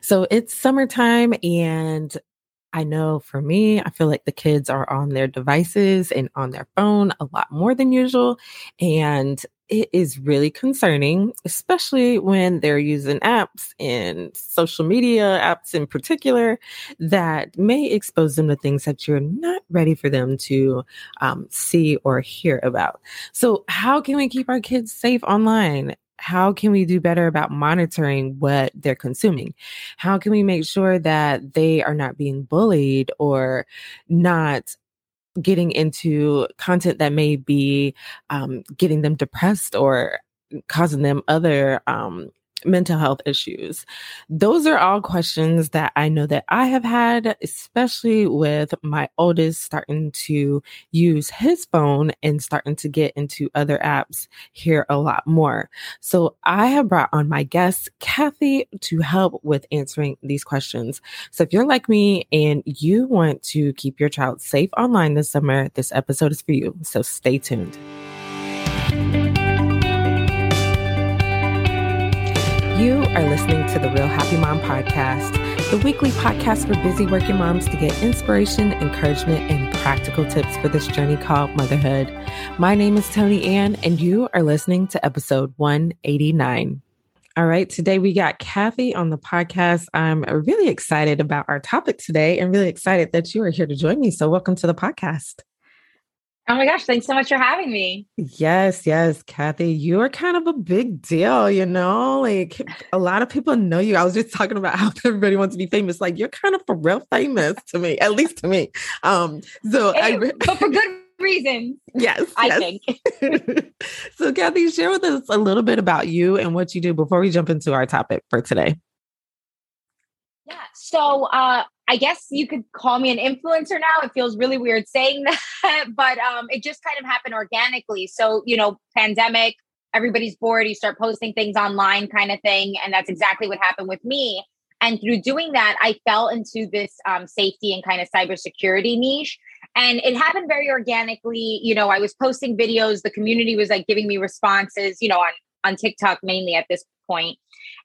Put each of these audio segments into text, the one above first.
So it's summertime and I know for me, I feel like the kids are on their devices and on their phone a lot more than usual. And it is really concerning, especially when they're using apps and social media apps in particular that may expose them to things that you're not ready for them to um, see or hear about. So, how can we keep our kids safe online? How can we do better about monitoring what they're consuming? How can we make sure that they are not being bullied or not getting into content that may be um, getting them depressed or causing them other um, mental health issues? Those are all questions that I know that I have had, especially with my oldest starting to use his phone and starting to get into other apps here a lot more. So I have brought on my guest, Cathy, to help with answering these questions. So if you're like me and you want to keep your child safe online this summer, this episode is for you. So stay tuned. You are listening to the Real Happy Mom Podcast, the weekly podcast for busy working moms to get inspiration, encouragement, and practical tips for this journey called motherhood. My name is Tony Ann, and you are listening to episode 189. All right, today we got Cathy on the podcast. I'm really excited about our topic today and really excited that you are here to join me. So, welcome to the podcast. Oh my gosh, thanks so much for having me. Yes, yes, Cathy, you are kind of a big deal, you know? Like a lot of people know you. I was just talking about how everybody wants to be famous. Like you're kind of for real famous to me, at least to me. Um, so I re- but for good reasons. Yes, I yes. think. so Cathy, share with us a little bit about you and what you do before we jump into our topic for today. Yeah. So uh I guess you could call me an influencer now. It feels really weird saying that, but um, it just kind of happened organically. So, you know, pandemic, everybody's bored, you start posting things online kind of thing. And that's exactly what happened with me. And through doing that, I fell into this um, safety and kind of cybersecurity niche. And it happened very organically. You know, I was posting videos, the community was like giving me responses, you know, on, on TikTok mainly at this point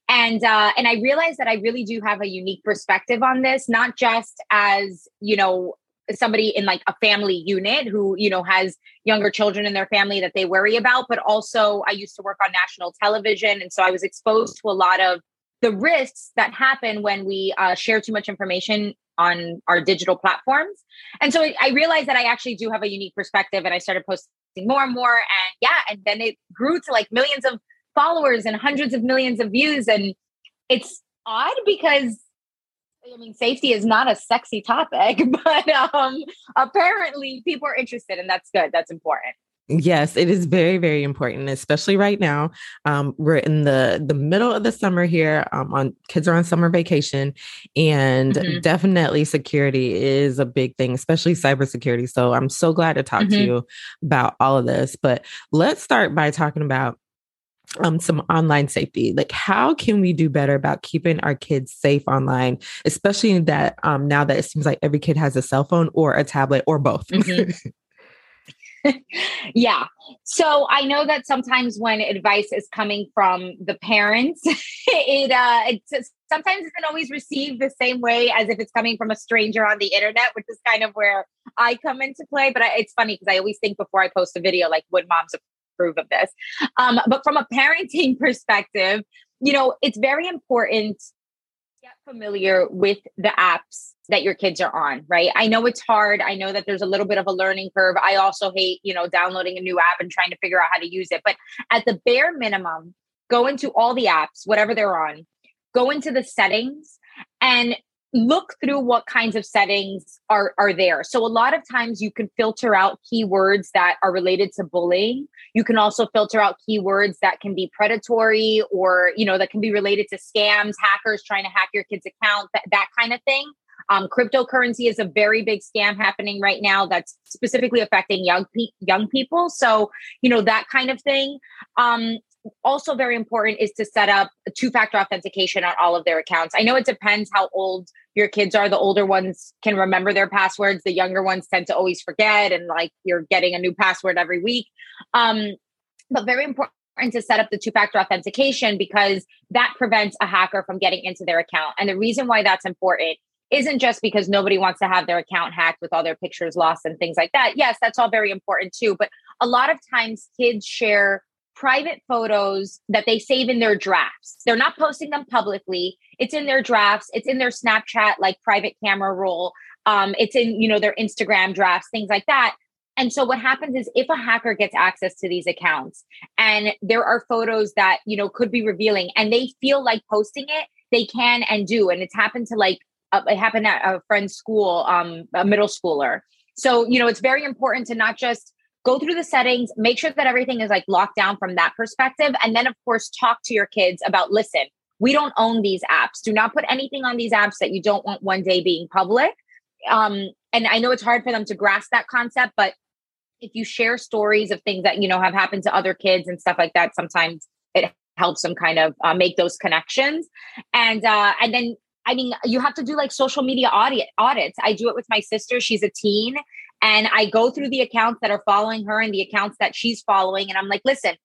and uh, and I realized that I really do have a unique perspective on this, not just as you know somebody in like a family unit who you know has younger children in their family that they worry about, but also I used to work on national television, and so I was exposed to a lot of the risks that happen when we uh, share too much information on our digital platforms. And so I realized that I actually do have a unique perspective, and I started posting more and more, and yeah, and then it grew to like millions of followers and hundreds of millions of views. And it's odd because I mean, safety is not a sexy topic, but um, apparently people are interested, and that's good. That's important. Yes, it is very, very important, especially right now. Um, we're in the the middle of the summer here. Um, on kids are on summer vacation, and mm-hmm. definitely security is a big thing, especially cybersecurity. So I'm so glad to talk mm-hmm. to you about all of this. But let's start by talking about um, some online safety. Like, how can we do better about keeping our kids safe online, especially that um, now that it seems like every kid has a cell phone or a tablet or both? Mm-hmm. yeah. So I know that sometimes when advice is coming from the parents, it uh it's sometimes isn't always received the same way as if it's coming from a stranger on the internet, which is kind of where I come into play. But I, it's funny because I always think before I post a video, like, would moms approve of this. Um, but from a parenting perspective, you know, it's very important get familiar with the apps that your kids are on, right? I know it's hard. I know that there's a little bit of a learning curve. I also hate, you know, downloading a new app and trying to figure out how to use it. But at the bare minimum, go into all the apps, whatever they're on, go into the settings and look through what kinds of settings are are there. So a lot of times you can filter out keywords that are related to bullying. You can also filter out keywords that can be predatory or you know that can be related to scams, hackers trying to hack your kid's account, that, that kind of thing. Um, cryptocurrency is a very big scam happening right now that's specifically affecting young pe- young people. So you know that kind of thing. Um, also very important is to set up two factor authentication on all of their accounts. I know it depends how old your kids are. The older ones can remember their passwords, the younger ones tend to always forget, and like you're getting a new password every week. Um, but very important to set up the two factor authentication because that prevents a hacker from getting into their account. And the reason why that's important isn't just because nobody wants to have their account hacked with all their pictures lost and things like that. Yes, that's all very important too. But a lot of times kids share private photos that they save in their drafts. They're not posting them publicly. It's in their drafts, it's in their Snapchat like private camera roll. Um, it's in, you know, their Instagram drafts, things like that. And so what happens is if a hacker gets access to these accounts and there are photos that, you know, could be revealing and they feel like posting it, they can and do. And it's happened to like, uh, it happened at a friend's school, um, a middle schooler. So, you know, it's very important to not just go through the settings, make sure that everything is like locked down from that perspective. And then, of course, talk to your kids about listen, we don't own these apps. Do not put anything on these apps that you don't want one day being public. Um, and I know it's hard for them to grasp that concept, but if you share stories of things that you know have happened to other kids and stuff like that sometimes it helps them kind of uh, make those connections and uh and then i mean you have to do like social media audit audits i do it with my sister she's a teen and i go through the accounts that are following her and the accounts that she's following and i'm like listen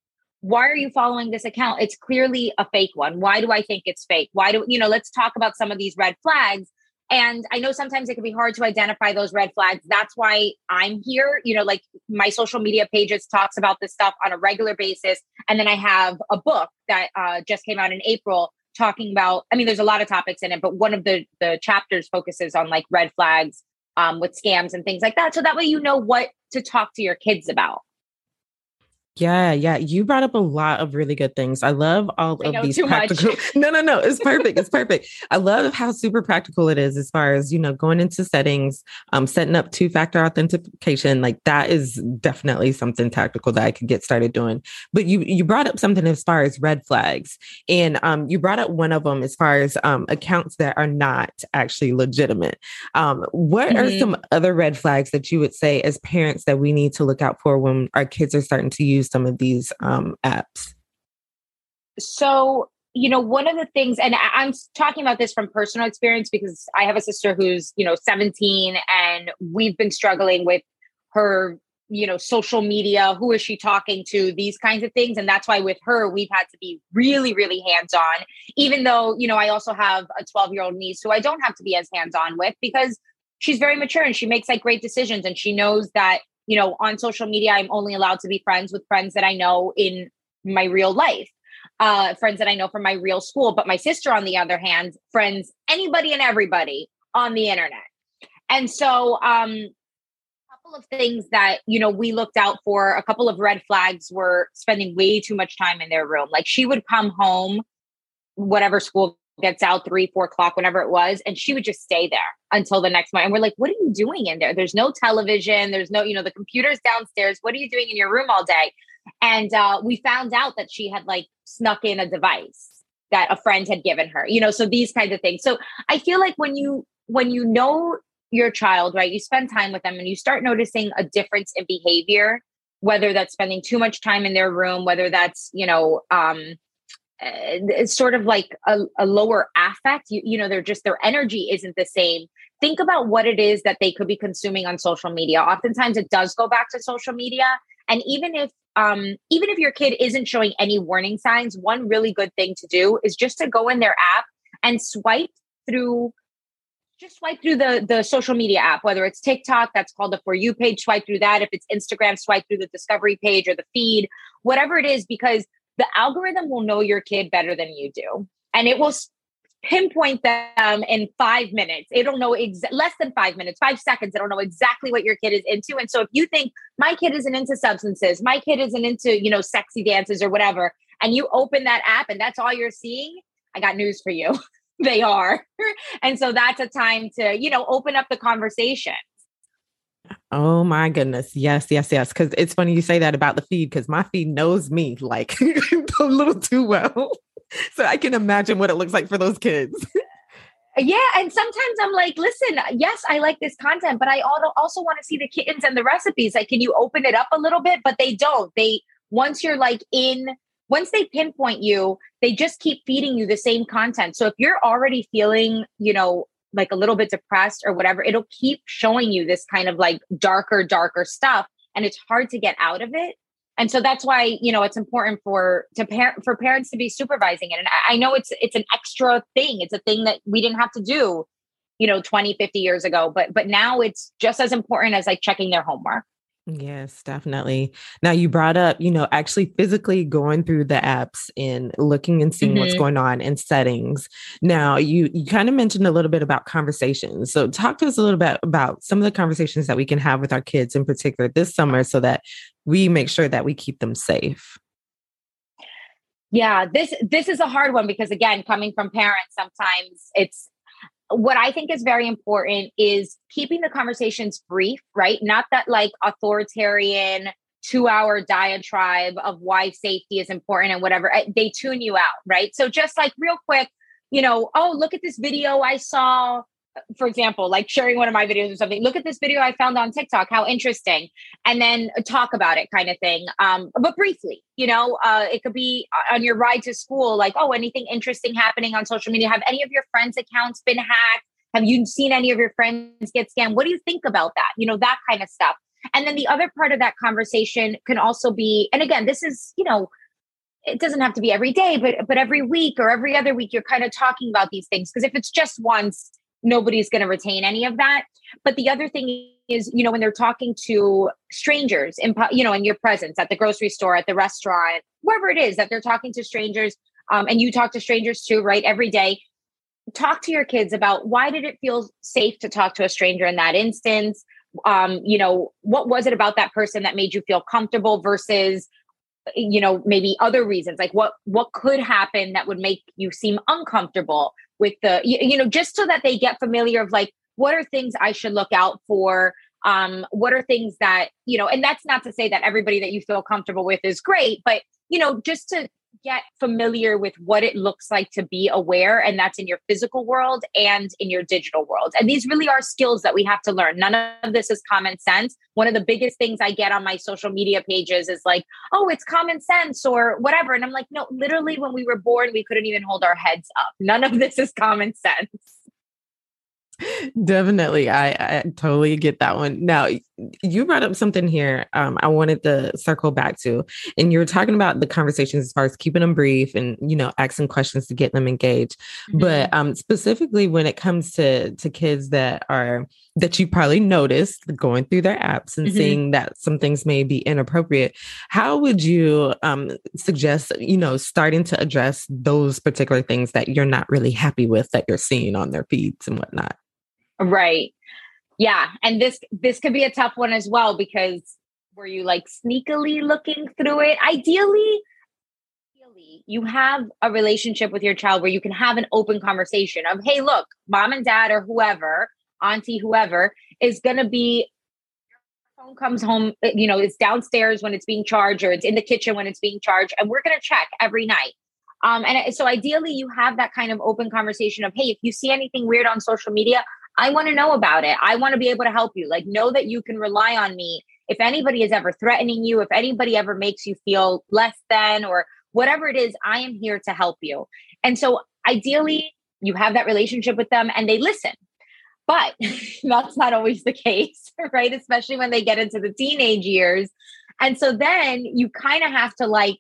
why are you following this account it's clearly a fake one why do i think it's fake why do you know let's talk about some of these red flags and I know sometimes it can be hard to identify those red flags. That's why I'm here. You know, like my social media pages talks about this stuff on a regular basis. And then I have a book that uh, just came out in April talking about, I mean, there's a lot of topics in it, but one of the, the chapters focuses on like red flags um, with scams and things like that. So that way you know what to talk to your kids about. Yeah, yeah. You brought up a lot of really good things. I love all I of these practical. no, no, no. It's perfect. it's perfect. I love how super practical it is as far as, you know, going into settings, um, setting up two factor authentication. Like that is definitely something tactical that I could get started doing. But you you brought up something as far as red flags. And um, you brought up one of them as far as um, accounts that are not actually legitimate. Um, what mm-hmm. are some other red flags that you would say as parents that we need to look out for when our kids are starting to use some of these um, apps? So, you know, one of the things, and I'm talking about this from personal experience because I have a sister who's, you know, 17 and we've been struggling with her, you know, social media. Who is she talking to? These kinds of things. And that's why with her, we've had to be really, really hands on, even though, you know, I also have a 12 year old niece who I don't have to be as hands on with because she's very mature and she makes like great decisions and she knows that you know, on social media, I'm only allowed to be friends with friends that I know in my real life, uh, friends that I know from my real school. But my sister, on the other hand, friends anybody and everybody on the internet. And so, um, a couple of things that you know we looked out for. A couple of red flags were spending way too much time in their room. Like she would come home, whatever school gets out three, four o'clock, whenever it was, and she would just stay there until the next morning. And we're like, what are you doing in there? There's no television, there's no, you know, the computer's downstairs. What are you doing in your room all day? And uh, we found out that she had like snuck in a device that a friend had given her, you know, so these kinds of things. So I feel like when you when you know your child, right, you spend time with them and you start noticing a difference in behavior, whether that's spending too much time in their room, whether that's, you know, um, it's sort of like a, a lower affect. You, you know they're just their energy isn't the same. Think about what it is that they could be consuming on social media. Oftentimes it does go back to social media. And even if um, even if your kid isn't showing any warning signs one really good thing to do is just to go in their app and swipe through just swipe through the the social media app whether it's tiktok that's called the for you page swipe through that. If it's instagram swipe through the discovery page or the feed whatever it is because the algorithm will know your kid better than you do. And it will pinpoint them in five minutes. It'll know ex- less than five minutes, five seconds. It'll know exactly what your kid is into. And so if you think my kid isn't into substances, my kid isn't into, you know, sexy dances or whatever, and you open that app and that's all you're seeing, I got news for you. they are. and so that's a time to, you know, open up the conversation. Oh my goodness. Yes, yes, yes. Because it's funny you say that about the feed because my feed knows me like a little too well. so I can imagine what it looks like for those kids. yeah. And sometimes I'm like, listen, yes, I like this content, but I also want to see the kittens and the recipes. Like, can you open it up a little bit? But they don't. They, once you're like in, once they pinpoint you, they just keep feeding you the same content. So if you're already feeling, you know, like a little bit depressed or whatever, it'll keep showing you this kind of like darker, darker stuff. And it's hard to get out of it. and so that's why you know it's important for to parent for parents to be supervising it and I, I know it's it's an extra thing it's a thing that we didn't have to do you know 20 50 years ago but but now it's just as important as like checking their homework Yes, definitely. Now you brought up, you know, actually physically going through the apps and looking and seeing mm-hmm. what's going on in settings. Now you you kind of mentioned a little bit about conversations. So talk to us a little bit about some of the conversations that we can have with our kids in particular this summer so that we make sure that we keep them safe. Yeah, this this is a hard one because again, coming from parents sometimes it's what I think is very important is keeping the conversations brief, right? Not that like authoritarian two hour diatribe of why safety is important and whatever. Eh, they tune you out, right? So just like real quick, you know, oh, look at this video I saw for example, like sharing one of my videos or something, look at this video I found on TikTok, how interesting, and then talk about it kind of thing. Um, but briefly, you know, uh, it could be on your ride to school, like, oh, anything interesting happening on social media? Have any of your friends' accounts been hacked? Have you seen any of your friends get scammed? What do you think about that? You know, that kind of stuff. And then the other part of that conversation can also be, and again, this is, you know, it doesn't have to be every day, but but every week or every other week, you're kind of talking about these things. Because if it's just once, nobody's going to retain any of that. But the other thing is, you know, when they're talking to strangers in, you know, in your presence at the grocery store, at the restaurant, wherever it is that they're talking to strangers, um, and you talk to strangers too, right? Every day, talk to your kids about why did it feel safe to talk to a stranger in that instance? Um, you know, what was it about that person that made you feel comfortable versus you know maybe other reasons like what what could happen that would make you seem uncomfortable with the you, you know just so that they get familiar of like what are things i should look out for? Um what are things that you know and that's not to say that everybody that you feel comfortable with is great but you know just to get familiar with what it looks like to be aware and that's in your physical world and in your digital world. And these really are skills that we have to learn. None of this is common sense. One of the biggest things i get on my social media pages is like oh it's common sense or whatever. And i'm like no literally when we were born we couldn't even hold our heads up. None of this is common sense. Definitely. I, I totally get that one. Now, you brought up something here um, I wanted to circle back to. And you were talking about the conversations as far as keeping them brief and, you know, asking questions to get them engaged. Mm-hmm. But um, specifically when it comes to to kids that are that you probably noticed going through their apps and mm-hmm. seeing that some things may be inappropriate, how would you um, suggest, you know, starting to address those particular things that you're not really happy with that you're seeing on their feeds and whatnot? Right. Yeah. And this this could be a tough one as well because were you like sneakily looking through it? Ideally, ideally, you have a relationship with your child where you can have an open conversation of, hey, look, mom and dad or whoever, auntie, whoever, is gonna be phone comes home, uh, you know, it's downstairs when it's being charged or it's in the kitchen when it's being charged, and we're gonna check every night. Um, and so ideally, you have that kind of open conversation of, hey, if you see anything weird on social media, I want to know about it. I want to be able to help you. Like, know that you can rely on me. If anybody is ever threatening you, if anybody ever makes you feel less than or whatever it is, I am here to help you. And so, ideally, you have that relationship with them and they listen. But that's not always the case, right? Especially when they get into the teenage years. And so then you kind of have to like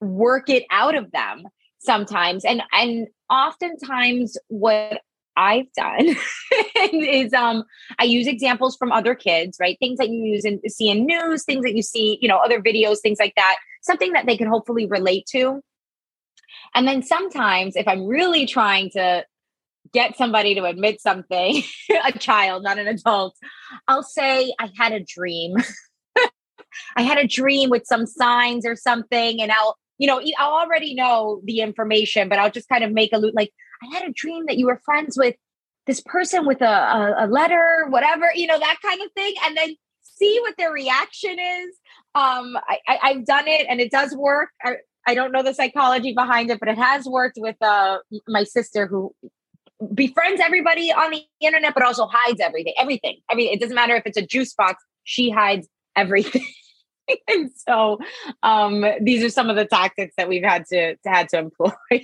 work it out of them sometimes. And and oftentimes what I've done is um I use examples from other kids, right? Things that you use and see in news, things that you see, you know, other videos, things like that, something that they can hopefully relate to. And then sometimes if I'm really trying to get somebody to admit something, a child, not an adult, I'll say I had a dream. I had a dream with some signs or something and I'll you know, I'll already know the information, but I'll just kind of make a loop like I had a dream that you were friends with this person with a, a, a letter, whatever, you know, that kind of thing. And then see what their reaction is. Um, I, I, have done it and it does work. I, I don't know the psychology behind it, but it has worked with uh, my sister who befriends everybody on the internet, but also hides everything, everything. I mean, it doesn't matter if it's a juice box, she hides everything. and so um, these are some of the tactics that we've had to, to had to employ.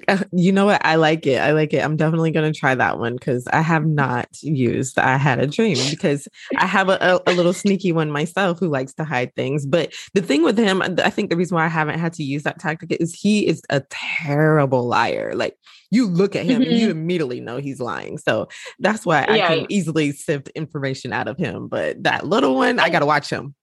You know what? I like it. I like it. I'm definitely going to try that one because I have not used I had a dream because I have a, a, little sneaky one myself who likes to hide things. But the thing with him, I think the reason why I haven't had to use that tactic is he is a terrible liar. Like you look at him mm-hmm. and you immediately know he's lying. So that's why I can easily sift information out of him. But that little one, I got to watch him.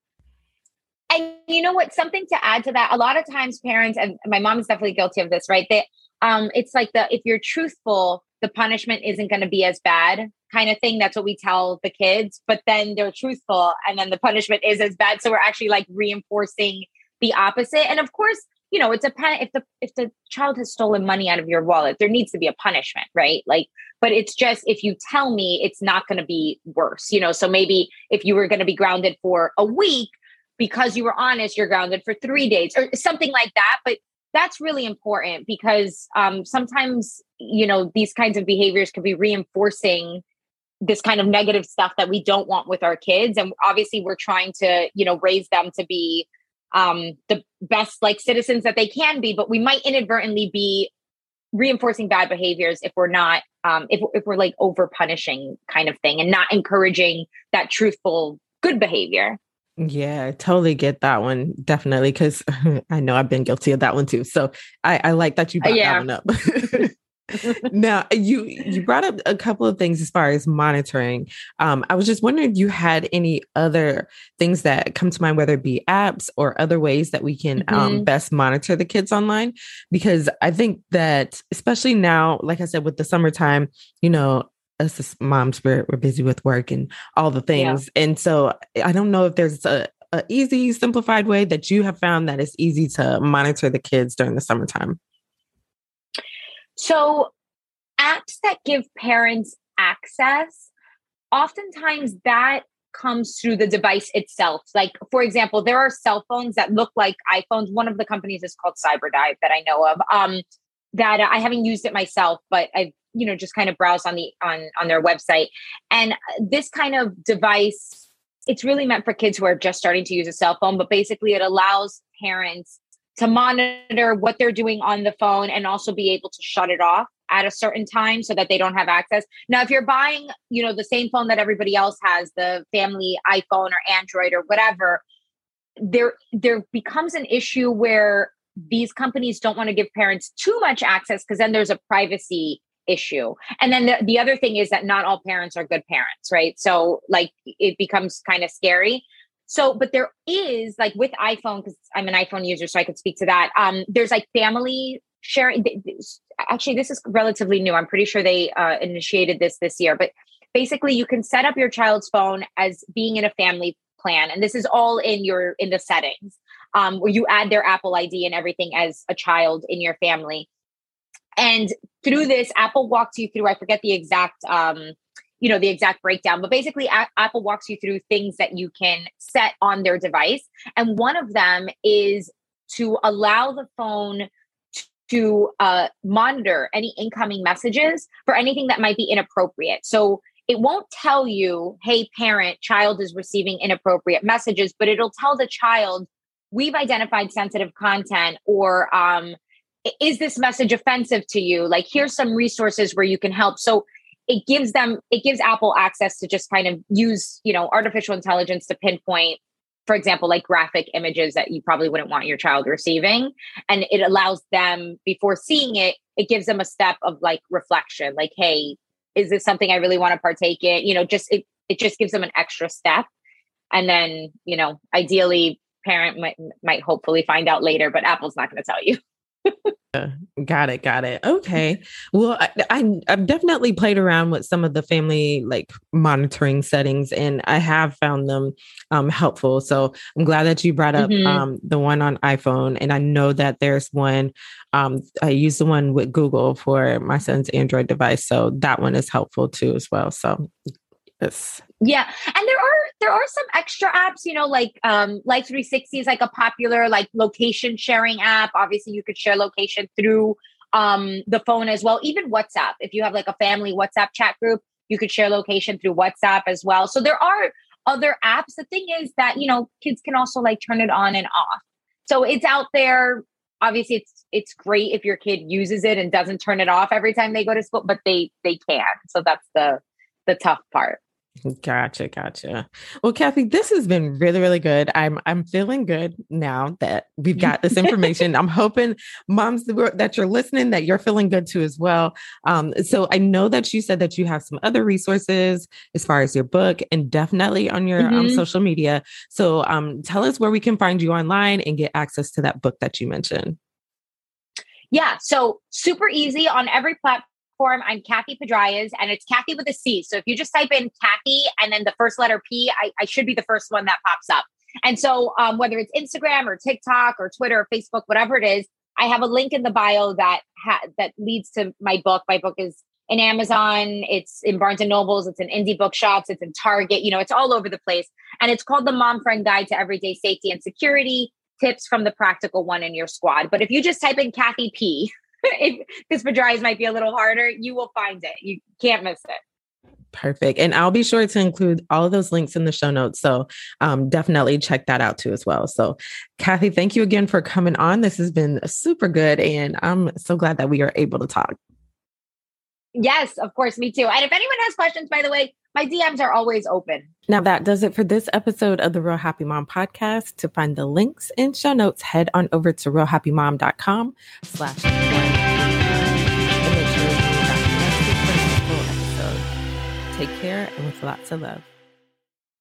And you know what? Something to add to that. A lot of times, parents and my mom is definitely guilty of this, right? They um, it's like the if you're truthful, the punishment isn't going to be as bad kind of thing. That's what we tell the kids. But then they're truthful, and then the punishment is as bad. So we're actually like reinforcing the opposite. And of course, you know, it's a. If the if the child has stolen money out of your wallet, there needs to be a punishment, right? Like, but it's just if you tell me, it's not going to be worse. You know, so maybe if you were going to be grounded for a week because you were honest, you're grounded for three days or something like that. But that's really important because um, sometimes you know these kinds of behaviors can be reinforcing this kind of negative stuff that we don't want with our kids. And obviously we're trying to you know raise them to be um, the best like citizens that they can be but we might inadvertently be reinforcing bad behaviors if we're not um, if, if we're like over punishing kind of thing and not encouraging that truthful good behavior yeah, I totally get that one. Definitely. Cause I know I've been guilty of that one too. So I, I like that you brought yeah. that one up. now you you brought up a couple of things as far as monitoring um, i was just wondering if you had any other things that come to mind whether it be apps or other ways that we can um, mm-hmm. um, best monitor the kids online because i think that especially now like i said with the summertime you know us as moms we're, we're busy with work and all the things yeah. and so i don't know if there's a, a easy simplified way that you have found that it's easy to monitor the kids during the summertime so apps that give parents access oftentimes that comes through the device itself. Like, for example, there are cell phones that look like iPhones. One of the companies is called Cyberdive that I know of. Um, that uh, I haven't used it myself, but I've you know just kind of browse on the on on their website and uh, this kind of device it's really meant for kids who are just starting to use a cell phone but basically it allows parents to monitor what they're doing on the phone and also be able to shut it off at a certain time so that they don't have access. Now, if you're buying, you know, the same phone that everybody else has, the family iPhone or Android or whatever, there there becomes an issue where these companies don't want to give parents too much access because then there's a privacy issue. And then the, the other thing is that not all parents are good parents, right? So like it becomes kind of scary. So, but there is like with iPhone, because I'm an iPhone user, so I could speak to that. Um, there's like family sharing. Actually, this is relatively new. I'm pretty sure they uh, initiated this this year, but basically, you can set up your child's phone as being in a family plan, and this is all in your in the settings um, where you add their Apple ID and everything as a child in your family. And through this, Apple walks you through, I forget the exact um, you know the exact breakdown but basically a- apple walks you through things that you can set on their device and one of them is to allow the phone to uh, monitor any incoming messages for anything that might be inappropriate so it won't tell you hey parent child is receiving inappropriate messages but it'll tell the child we've identified sensitive content or um, is this message offensive to you? Like here's some resources where you can help. So it gives them it gives apple access to just kind of use you know artificial intelligence to pinpoint for example like graphic images that you probably wouldn't want your child receiving. And it allows them before seeing it it gives them a step of like reflection like hey is this something i really want to partake in? You know just it it just gives them an extra step. And then you know ideally parent might might hopefully find out later but apple's not going to tell you. Got it got it. Okay. Well I, I i've definitely played around with some of the family like monitoring settings and i have found them um helpful. So i'm glad that you brought up mm-hmm. um the one on iphone and i know that there's one um i use the one with google for my son's android device so that one is helpful too as well. So yes. Yeah and there are some extra apps, you know, like um Life 360 is like a popular like location sharing app. Obviously, you could share location through um the phone as well. Even WhatsApp. If you have like a family WhatsApp chat group, you could share location through WhatsApp as well. So there are other apps. The thing is that, you know, kids can also like turn it on and off. So it's out there. obviously it's it's great if your kid uses it and doesn't turn it off every time they go to school, but they they can. So that's the the tough part. Gotcha, gotcha. Well, Cathy, this has been really, really good. I'm I'm feeling good now that we've got this information. I'm hoping moms that you're listening that you're feeling good too as well. Um, so I know that you said that you have some other resources as far as your book and definitely on your um, mm-hmm. um, social media. So um, tell us where we can find you online and get access to that book that you mentioned. Yeah, so super easy on every platform platform. I'm Cathy Pedrayes, and it's Cathy with a C. So if you just type in Cathy and then the first letter P, I, I should be the first one that pops up. And so um, whether it's Instagram or TikTok or Twitter or Facebook, whatever it is, I have a link in the bio that ha- that leads to my book. My book is in Amazon, it's in Barnes and Nobles, it's in indie bookshops, it's in Target, you know, it's all over the place. And it's called The Mom Friend Guide to Everyday Safety and Security Tips from the Practical One in Your Squad. But if you just type in Cathy P, because Pedrayes might be a little harder, you will find it. You can't miss it. Perfect. And I'll be sure to include all of those links in the show notes. So um, definitely check that out too as well. So, Cathy, thank you again for coming on. This has been super good. And I'm so glad that we are able to talk. Yes, of course. Me too. And if anyone has questions, by the way, my DMs are always open. Now, that does it for this episode of the Real Happy Mom podcast. To find the links and show notes, head on over to realhappymom.com slash Take care and with lots of love.